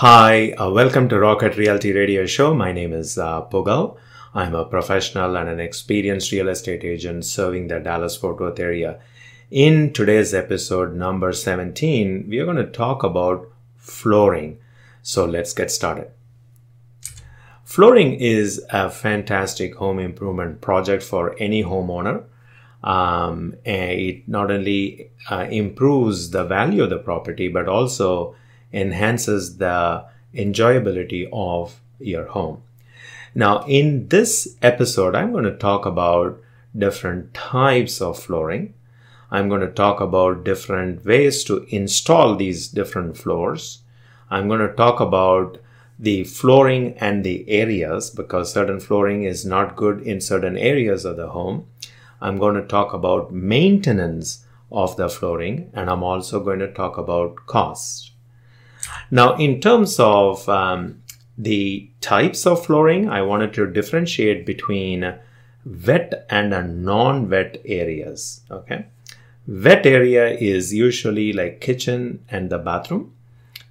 Hi, uh, welcome to Rocket Realty Radio Show. My name is uh, Pugal. I'm a professional and an experienced real estate agent serving the Dallas Fort Worth area. In today's episode number 17, we are going to talk about flooring. So let's get started. Flooring is a fantastic home improvement project for any homeowner. Um, it not only uh, improves the value of the property, but also enhances the enjoyability of your home. Now, in this episode, I'm going to talk about different types of flooring. I'm going to talk about different ways to install these different floors. I'm going to talk about the flooring and the areas because certain flooring is not good in certain areas of the home. I'm going to talk about maintenance of the flooring and I'm also going to talk about cost. Now, in terms of um, the types of flooring, I wanted to differentiate between wet and non-wet areas. Okay. Wet area is usually like kitchen and the bathroom.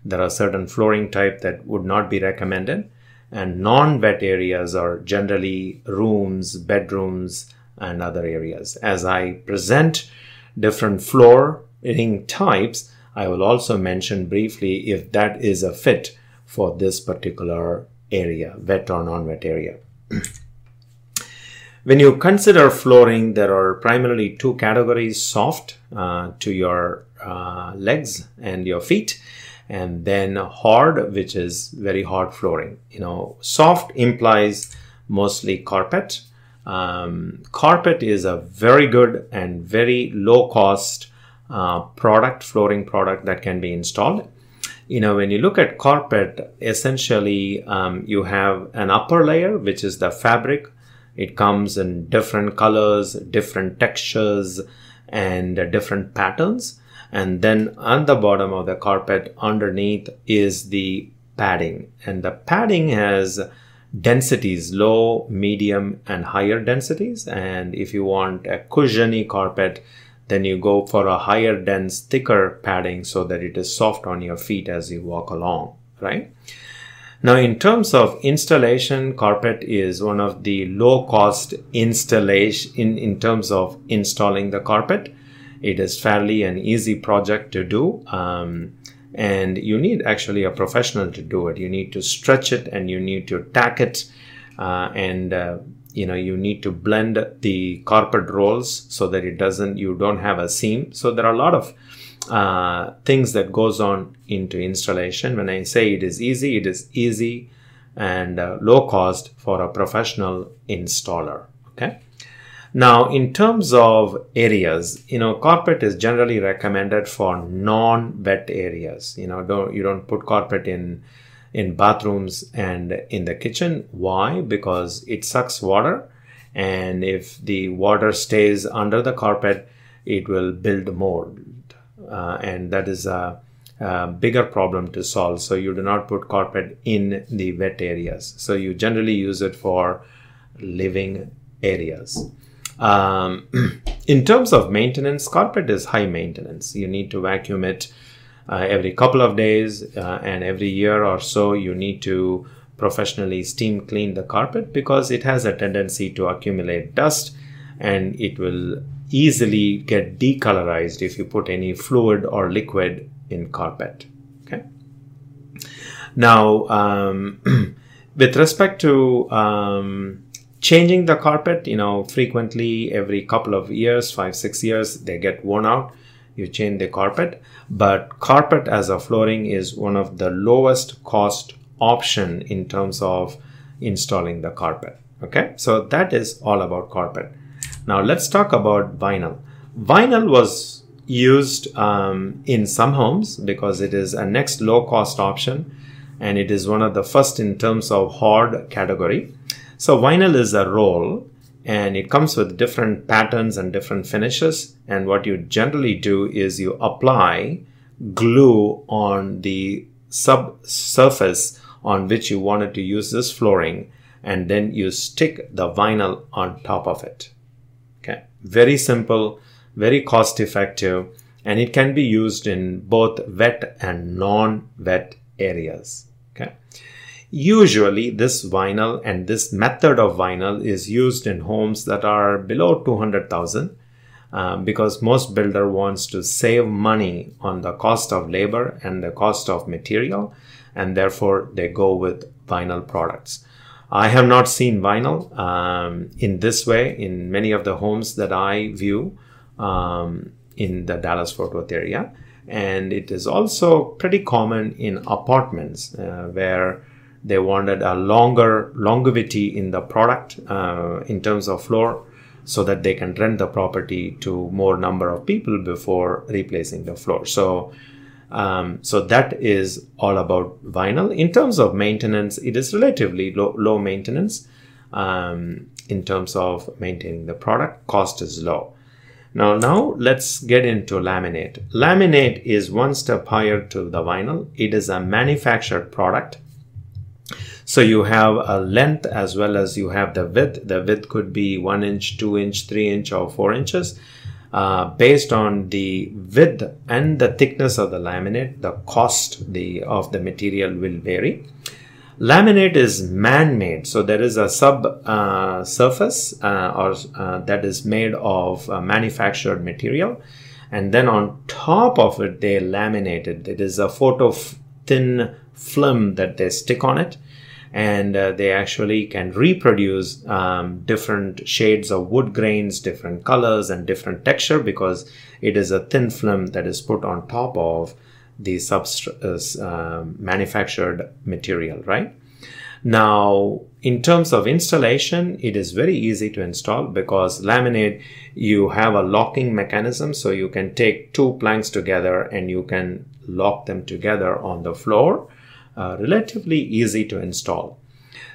There are certain flooring type that would not be recommended and non-wet areas are generally rooms, bedrooms and other areas. As I present different flooring types, I will also mention briefly if that is a fit for this particular area, wet or non-wet area. when you consider flooring, there are primarily two categories, soft uh, to your uh, legs and your feet, and then hard, which is very hard flooring. You know, soft implies mostly carpet. Um, carpet is a very good and very low cost uh, product, flooring product that can be installed. You know, when you look at carpet, essentially um, you have an upper layer, which is the fabric. It comes in different colors, different textures, and different patterns. And then on the bottom of the carpet, underneath is the padding. And the padding has densities low, medium, and higher densities. And if you want a cushiony carpet, then you go for a higher dense thicker padding so that it is soft on your feet as you walk along right? Now in terms of installation carpet is one of the low cost installation in, in terms of installing the carpet. It is fairly an easy project to do um, and you need actually a professional to do it. You need to stretch it and you need to tack it uh, and uh, you know you need to blend the carpet rolls so that it doesn't you don't have a seam. So there are a lot of uh, things that goes on into installation. When i say it is easy it is easy and uh, low cost for a professional installer okay? Now in terms of areas you know carpet is generally recommended for non-wet areas. You know don't you don't put carpet in in bathrooms and in the kitchen. Why? Because it sucks water, and if the water stays under the carpet, it will build mold, uh, and that is a, a, bigger problem to solve. So you do not put carpet in the wet areas. So you generally use it for living areas. Um, in terms of maintenance, carpet is high maintenance. You need to vacuum it every couple of days uh, and every year or so you need to professionally steam clean the carpet because it has a tendency to accumulate dust and it will easily get decolorized if you put any fluid or liquid in carpet. Okay? Now um, with respect to um, changing the carpet you know frequently every couple of years five six years they get worn out you change the carpet. But carpet as a flooring is one of the lowest cost option in terms of installing the carpet. Okay? So that is all about carpet. Now let's talk about vinyl. Vinyl was used um, in some homes because it is a next low cost option and it is one of the first in terms of hard category. So vinyl is a roll and it comes with different patterns and different finishes. And what you generally do is you apply glue on the subsurface on which you wanted to use this flooring. And then you stick the vinyl on top of it. Okay. Very simple very cost effective. And it can be used in both wet and non-wet areas. Okay. Usually, this vinyl and this method of vinyl is used in homes that are below 200,000 uh, because most builder wants to save money on the cost of labor and the cost of material and therefore they go with vinyl products. I have not seen vinyl um, in this way in many of the homes that I view um, in the Dallas Fort Worth area. And it is also pretty common in apartments uh, where they wanted a longer longevity in the product uh, in terms of floor so that they can rent the property to more number of people before replacing the floor. So um, so that is all about vinyl. In terms of maintenance, it is relatively low, low maintenance. Um, in terms of maintaining the product, cost is low. Now, now let's get into laminate. Laminate is one step higher to the vinyl. It is a manufactured product. So you have a length as well as you have the width. The width could be one inch, two inch, three inch, or four inches. Uh, based on the width and the thickness of the laminate, the cost the, of the material will vary. Laminate is man-made, so there is a sub uh, surface uh, or uh, that is made of manufactured material, and then on top of it they laminate it. It is a photo thin film that they stick on it, and uh, they actually can reproduce um, different shades of wood grains, different colors, and different texture because it is a thin film that is put on top of the subst- uh, manufactured material, right? Now, in terms of installation, it is very easy to install because laminate, you have a locking mechanism. So you can take two planks together and you can lock them together on the floor. Uh, relatively easy to install.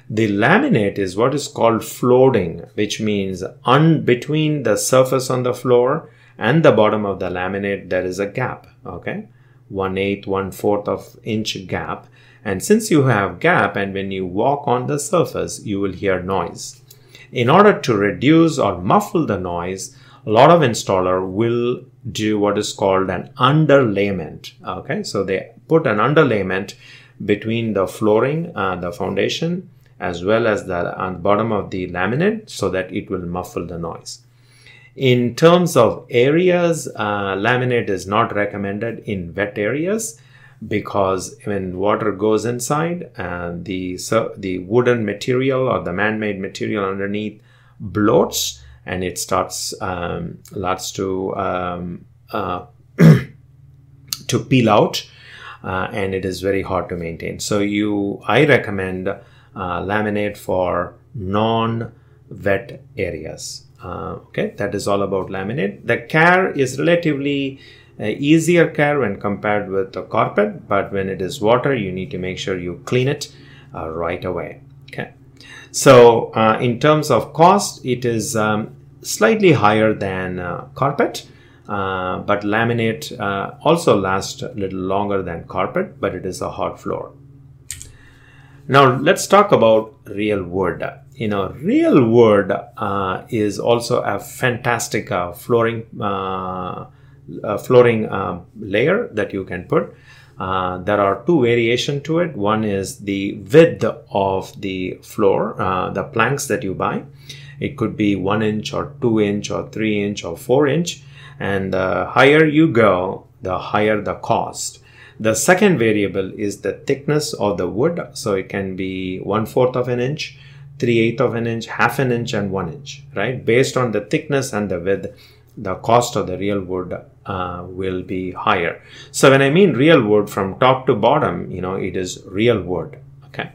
The laminate is what is called floating, which means un- between the surface on the floor and the bottom of the laminate, there is a gap. Okay one eighth, one fourth of inch gap. And since you have gap and when you walk on the surface, you will hear noise. In order to reduce or muffle the noise, a lot of installer will do what is called an underlayment. Okay, so they put an underlayment between the flooring, uh, the foundation, as well as the uh, bottom of the laminate so that it will muffle the noise. In terms of areas, uh, laminate is not recommended in wet areas because when water goes inside, uh, the so the wooden material or the man-made material underneath bloats and it starts um, to um, uh, to peel out, uh, and it is very hard to maintain. So you, I recommend uh, laminate for non-wet areas. Uh, okay, that is all about laminate. The care is relatively uh, easier care when compared with the carpet, but when it is water, you need to make sure you clean it uh, right away. Okay, so uh, in terms of cost, it is um, slightly higher than carpet. Uh, but laminate also lasts a little longer than carpet, but it is a hard floor. Now let's talk about real wood you know, real wood uh, is also a fantastic uh, flooring uh, flooring layer that you can put. Uh, there are two variation to it. One is the width of the floor, uh, the planks that you buy. It could be one inch or two inch or three inch or four inch. And the higher you go, the higher the cost. The second variable is the thickness of the wood. So it can be one fourth of an inch three eighth of an inch, half an inch, and one inch, right? Based on the thickness and the width, the cost of the real wood uh, will be higher. So when I mean real wood from top to bottom, you know, it is real wood. Okay.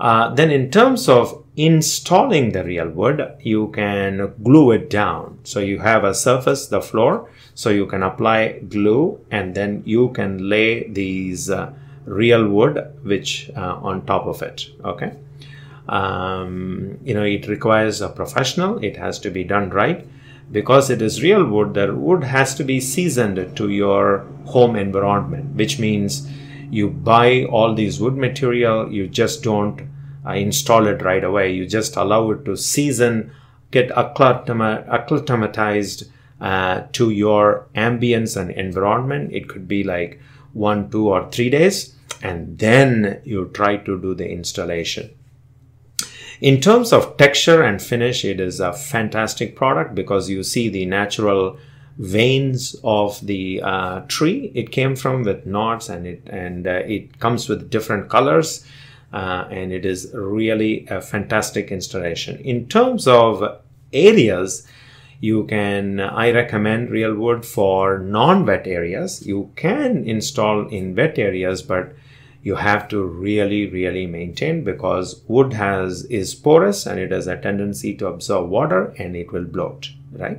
Uh, then in terms of installing the real wood, you can glue it down. So you have a surface, the floor, so you can apply glue and then you can lay these uh, real wood which uh, on top of it. Okay um, you know it requires a professional it has to be done right because it is real wood the wood has to be seasoned to your home environment which means you buy all these wood material you just don't uh, install it right away. You just allow it to season get acclimatized uh, to your ambience and environment. It could be like one two or three days and then you try to do the installation. In terms of texture and finish, it is a fantastic product because you see the natural veins of the uh, tree. It came from with knots and it and uh, it comes with different colors uh, and it is really a fantastic installation. In terms of areas you can i recommend real wood for non-wet areas. You can install in wet areas but you have to really really maintain because wood has is porous and it has a tendency to absorb water and it will bloat right?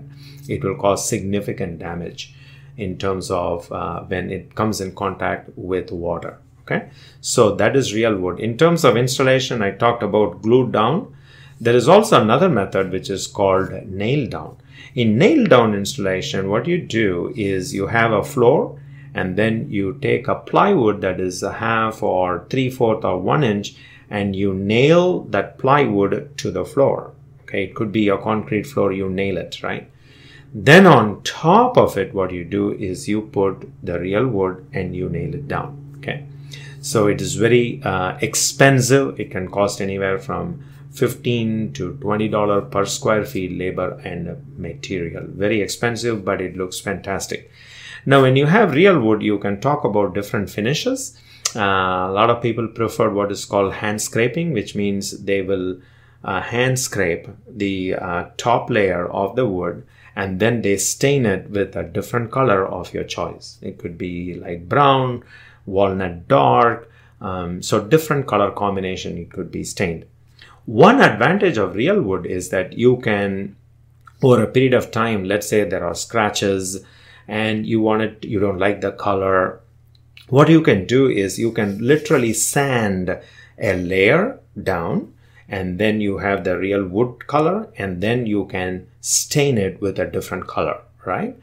It will cause significant damage in terms of uh, when it comes in contact with water okay? So that is real wood in terms of installation i talked about glued down. There is also another method which is called nail down. In nail down installation what you do is you have a floor and then you take a plywood that is a half or three fourth or one inch and you nail that plywood to the floor. Okay? It could be a concrete floor you nail it right? Then on top of it what you do is you put the real wood and you nail it down. Okay so it is very uh, expensive it can cost anywhere from 15 to 20 dollar per square feet labor and material very expensive but it looks fantastic now, when you have real wood, you can talk about different finishes. Uh, a lot of people prefer what is called hand scraping, which means they will uh, hand scrape the uh, top layer of the wood and then they stain it with a different color of your choice. It could be like brown, walnut dark, um, so different color combination it could be stained. One advantage of real wood is that you can, over a period of time, let's say there are scratches, and you want it you don't like the color what you can do is you can literally sand a layer down and then you have the real wood color and then you can stain it with a different color right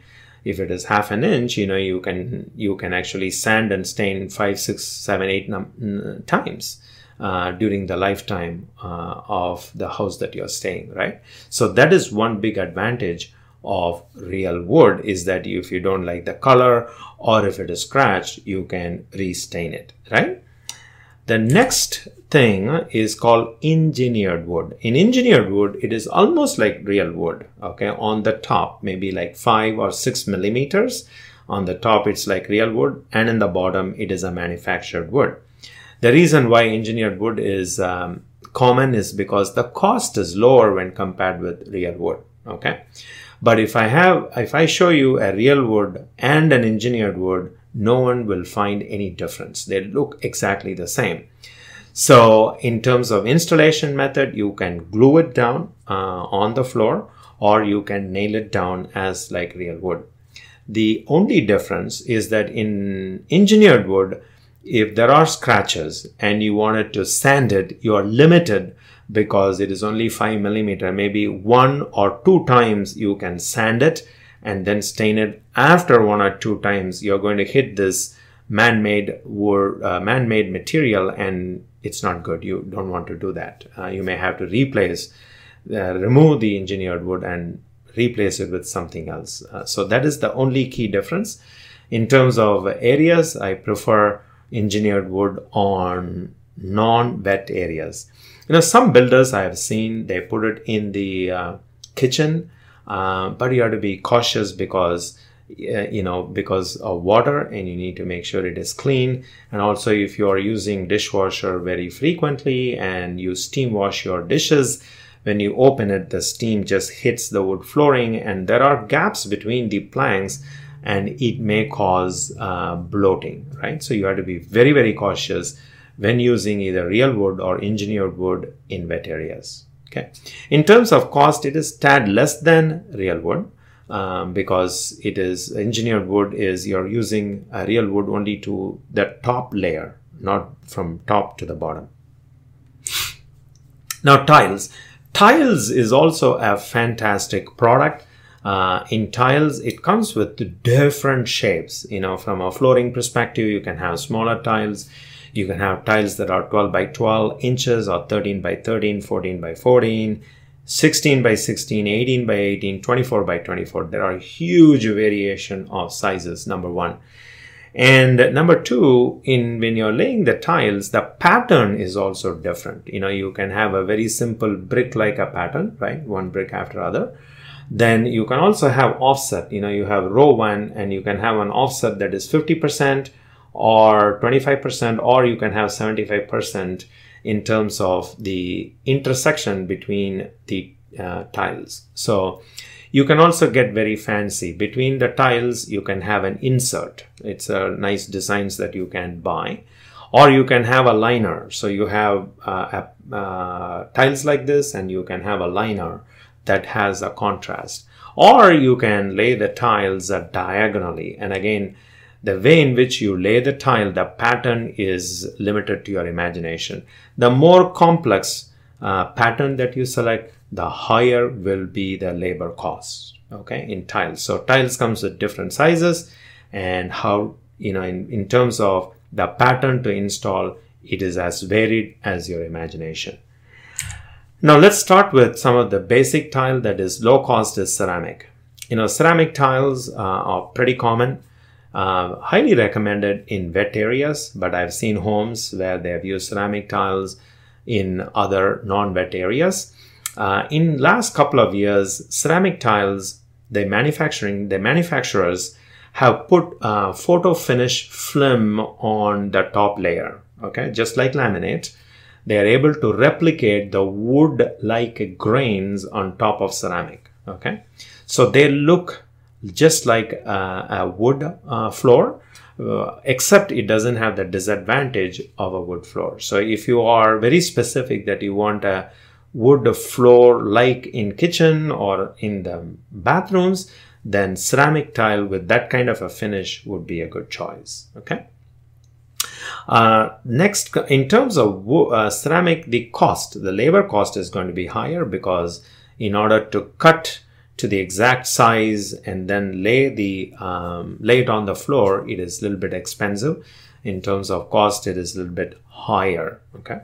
if it is half an inch you know you can you can actually sand and stain five six seven eight num- times uh, during the lifetime uh, of the house that you're staying right so that is one big advantage of real wood is that if you don't like the color or if it is scratched, you can restain it, right? The next thing is called engineered wood. In engineered wood, it is almost like real wood, okay? On the top, maybe like five or six millimeters. On the top, it's like real wood, and in the bottom, it is a manufactured wood. The reason why engineered wood is um, common is because the cost is lower when compared with real wood, okay? But if I have, if I show you a real wood and an engineered wood, no one will find any difference. They look exactly the same. So in terms of installation method, you can glue it down uh, on the floor or you can nail it down as like real wood. The only difference is that in engineered wood, if there are scratches and you wanted to sand it, you are limited because it is only 5 millimeter maybe one or two times you can sand it and then stain it after one or two times. You're going to hit this man-made wood uh, man-made material and it's not good. You don't want to do that. Uh, you may have to replace uh, remove the engineered wood and replace it with something else. Uh, so that is the only key difference. In terms of areas i prefer engineered wood on non-wet areas. You know some builders i have seen they put it in the uh, kitchen uh, but you have to be cautious because uh, you know because of water and you need to make sure it is clean and also if you are using dishwasher very frequently and you steam wash your dishes when you open it the steam just hits the wood flooring and there are gaps between the planks and it may cause uh, bloating right so you have to be very very cautious when using either real wood or engineered wood in wet areas. Okay. In terms of cost, it is tad less than real wood um, because it is engineered wood is you're using a real wood only to the top layer, not from top to the bottom. Now tiles. Tiles is also a fantastic product. Uh, in tiles, it comes with different shapes. You know, from a flooring perspective, you can have smaller tiles you can have tiles that are 12 by 12 inches or 13 by 13, 14 by 14, 16 by 16, 18 by 18, 24 by 24. There are huge variation of sizes, number one. And number two, in when you're laying the tiles, the pattern is also different. You know, you can have a very simple brick like a pattern, right? One brick after other. Then you can also have offset. You know, you have row one and you can have an offset that is 50% or 25%, or you can have 75% in terms of the intersection between the uh, tiles. So you can also get very fancy. Between the tiles, you can have an insert. It's a nice designs that you can buy. Or you can have a liner. So you have uh, a, uh, tiles like this and you can have a liner that has a contrast. Or you can lay the tiles uh, diagonally. And again, the way in which you lay the tile, the pattern is limited to your imagination. The more complex uh, pattern that you select, the higher will be the labor cost okay in tiles. So tiles comes with different sizes and how you know in, in terms of the pattern to install it is as varied as your imagination. Now let's start with some of the basic tile that is low cost is ceramic. You know ceramic tiles uh, are pretty common uh, highly recommended in wet areas but i've seen homes where they have used ceramic tiles in other non-wet areas uh, in last couple of years, ceramic tiles, the manufacturing, the manufacturers have put uh, photo finish film on the top layer. Okay, just like laminate, they are able to replicate the wood-like grains on top of ceramic. Okay, so they look just like a wood uh, floor, uh, except it doesn't have the disadvantage of a wood floor. So if you are very specific that you want a wood floor like in kitchen or in the bathrooms then ceramic tile with that kind of a finish would be a good choice okay uh, next in terms of uh, ceramic the cost the labor cost is going to be higher because in order to cut to the exact size and then lay the um, lay it on the floor it is a little bit expensive in terms of cost it is a little bit higher okay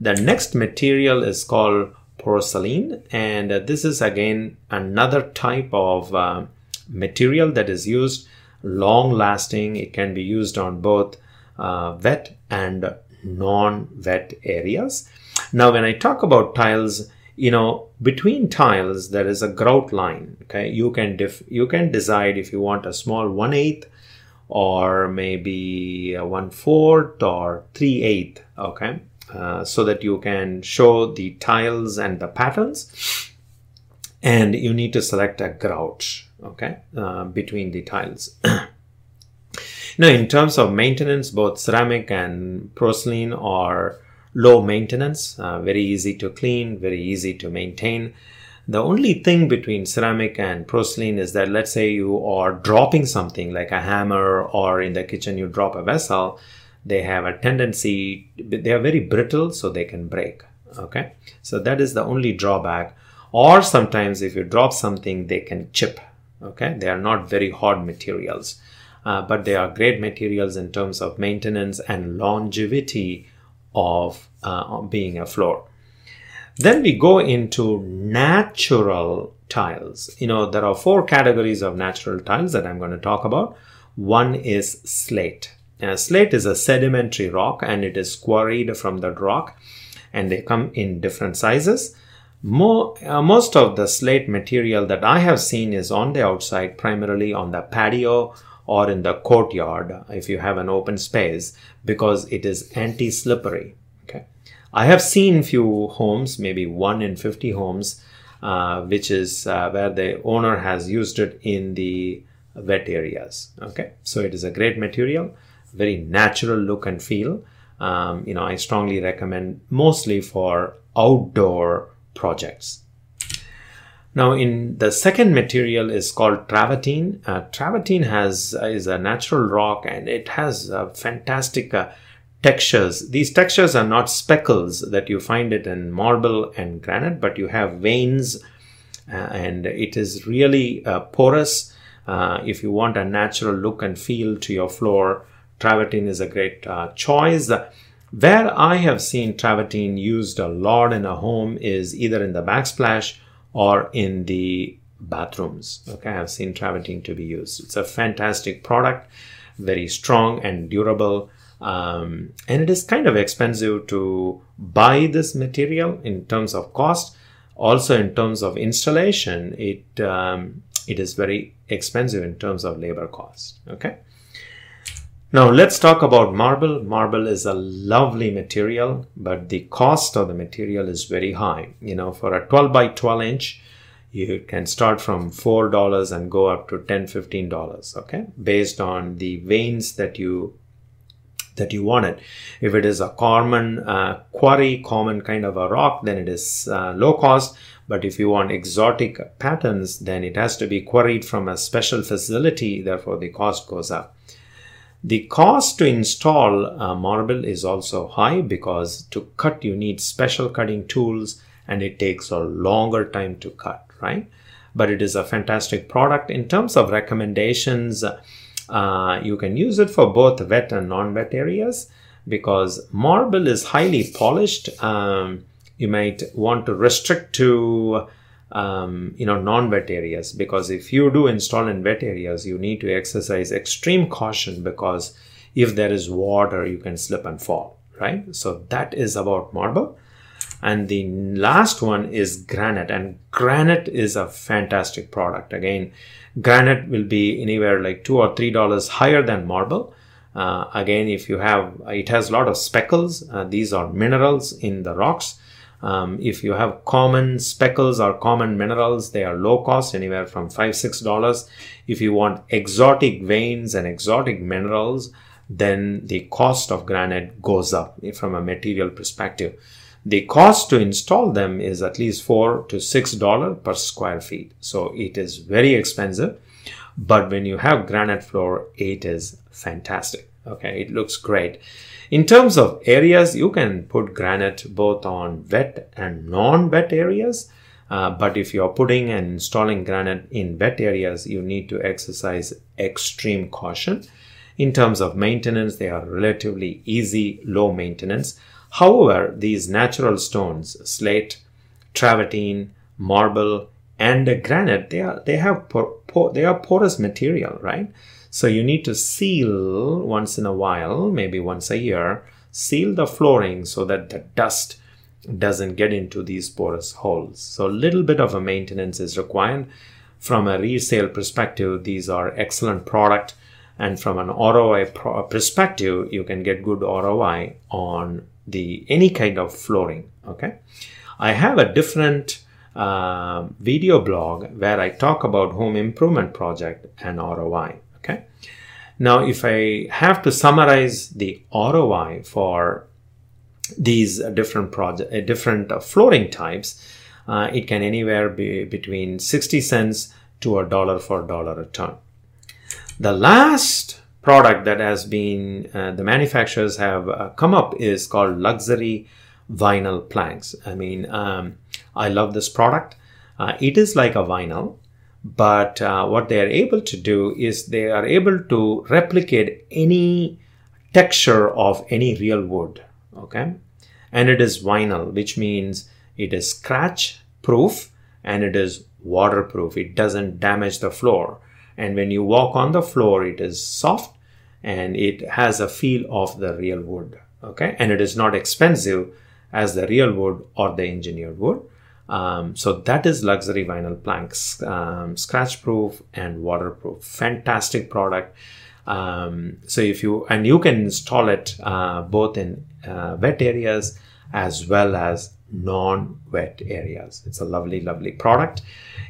the next material is called porcelain, and uh, this is again another type of uh, material that is used long lasting. It can be used on both uh, wet and non wet areas. Now, when I talk about tiles, you know between tiles there is a grout line okay? You can def- you can decide if you want a small one eighth or maybe a one fourth or three eighth okay? Uh, so that you can show the tiles and the patterns. And you need to select a grout okay? Uh, between the tiles. Now in terms of maintenance both ceramic and porcelain are low maintenance uh, very easy to clean very easy to maintain. The only thing between ceramic and porcelain is that let's say you are dropping something like a hammer or in the kitchen you drop a vessel they have a tendency they are very brittle so they can break okay? So that is the only drawback. Or sometimes if you drop something they can chip okay? They are not very hard materials uh, but they are great materials in terms of maintenance and longevity of uh, being a floor. Then we go into natural tiles. You know there are four categories of natural tiles that i'm going to talk about. One is slate. Uh, slate is a sedimentary rock and it is quarried from the rock and they come in different sizes. More, uh, most of the slate material that I have seen is on the outside, primarily on the patio or in the courtyard if you have an open space because it is anti-slippery. Okay, I have seen few homes, maybe one in 50 homes, uh, which is uh, where the owner has used it in the wet areas. Okay, so it is a great material very natural look and feel. Um, you know, I strongly recommend mostly for outdoor projects. Now, in the second material is called travertine. Uh, travertine has uh, is a natural rock and it has uh, fantastic uh, textures. These textures are not speckles that you find it in marble and granite, but you have veins, and it is really porous. if you want a natural look and feel to your floor, travertine is a great choice. Where I have seen travertine used a lot in a home is either in the backsplash or in the bathrooms. Okay, I've seen travertine to be used. It's a fantastic product. very strong and durable. Um, and it is kind of expensive to buy this material in terms of cost. Also, in terms of installation, it um, it is very expensive in terms of labor cost. Okay. Now let's talk about marble. Marble is a lovely material, but the cost of the material is very high. You know, for a 12 by 12 inch, you can start from $4 and go up to $10, $15, okay? Based on the veins that you that you want it. If it is a common uh, quarry, common kind of a rock, then it is uh, low cost. But if you want exotic patterns, then it has to be quarried from a special facility. Therefore, the cost goes up. The cost to install uh, marble is also high because to cut you need special cutting tools and it takes a longer time to cut, right? But it is a fantastic product. In terms of recommendations, uh, you can use it for both wet and non-wet areas because marble is highly polished. Um, you might want to restrict to um, you know non-wet areas because if you do install in wet areas you need to exercise extreme caution because if there is water you can slip and fall right? So that is about marble. And the last one is granite and granite is a fantastic product. Again granite will be anywhere like two or three dollars higher than marble. Uh, again if you have it has a lot of speckles. Uh, these are minerals in the rocks um, if you have common speckles or common minerals, they are low cost, anywhere from five six dollars. If you want exotic veins and exotic minerals, then the cost of granite goes up from a material perspective. The cost to install them is at least four to six dollar per square feet, so it is very expensive. But when you have granite floor, it is fantastic. Okay, it looks great. In terms of areas, you can put granite both on wet and non-wet areas. Uh, but if you're putting and installing granite in wet areas, you need to exercise extreme caution. In terms of maintenance, they are relatively easy, low maintenance. However, these natural stones, slate, travertine, marble, and granite, they are they have por- por- they are porous material, right? So you need to seal once in a while, maybe once a year, seal the flooring so that the dust doesn't get into these porous holes. So a little bit of a maintenance is required. From a resale perspective, these are excellent product. And from an ROI pro- perspective, you can get good ROI on the any kind of flooring. Okay. I have a different uh, video blog where I talk about home improvement project and ROI. Okay. Now, if I have to summarize the ROI for these different project, uh, different uh, flooring types, uh, it can anywhere be between 60 cents to a dollar for a dollar a ton. The last product that has been uh, the manufacturers have uh, come up is called luxury vinyl planks. I mean, um, I love this product. Uh, it is like a vinyl, but uh, what they are able to do is they are able to replicate any texture of any real wood okay? And it is vinyl which means it is scratch proof and it is waterproof. It doesn't damage the floor. And when you walk on the floor it is soft and it has a feel of the real wood okay? And it is not expensive as the real wood or the engineered wood um, so that is luxury vinyl planks, um, scratch proof and waterproof. Fantastic product. Um, so if you and you can install it uh, both in uh, wet areas as well as non-wet areas. It's a lovely, lovely product.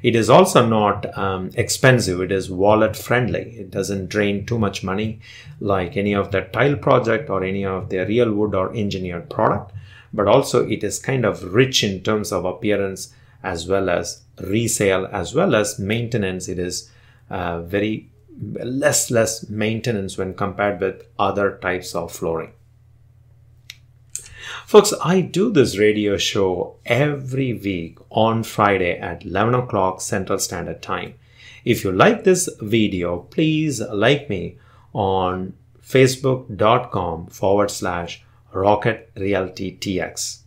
It is also not um, expensive. It is wallet friendly. It doesn't drain too much money like any of the tile project or any of the real wood or engineered product but also it is kind of rich in terms of appearance as well as resale as well as maintenance. It is uh, very less less maintenance when compared with other types of flooring. Folks i do this radio show every week on friday at 11 o'clock central standard time. If you like this video please like me on facebook.com forward slash Rocket Realty TX.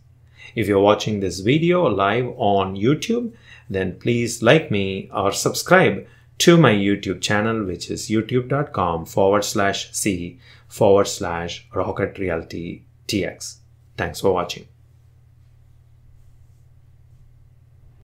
If you're watching this video live on YouTube, then please like me or subscribe to my YouTube channel, which is youtube.com forward slash C forward slash Rocket Realty TX. Thanks for watching.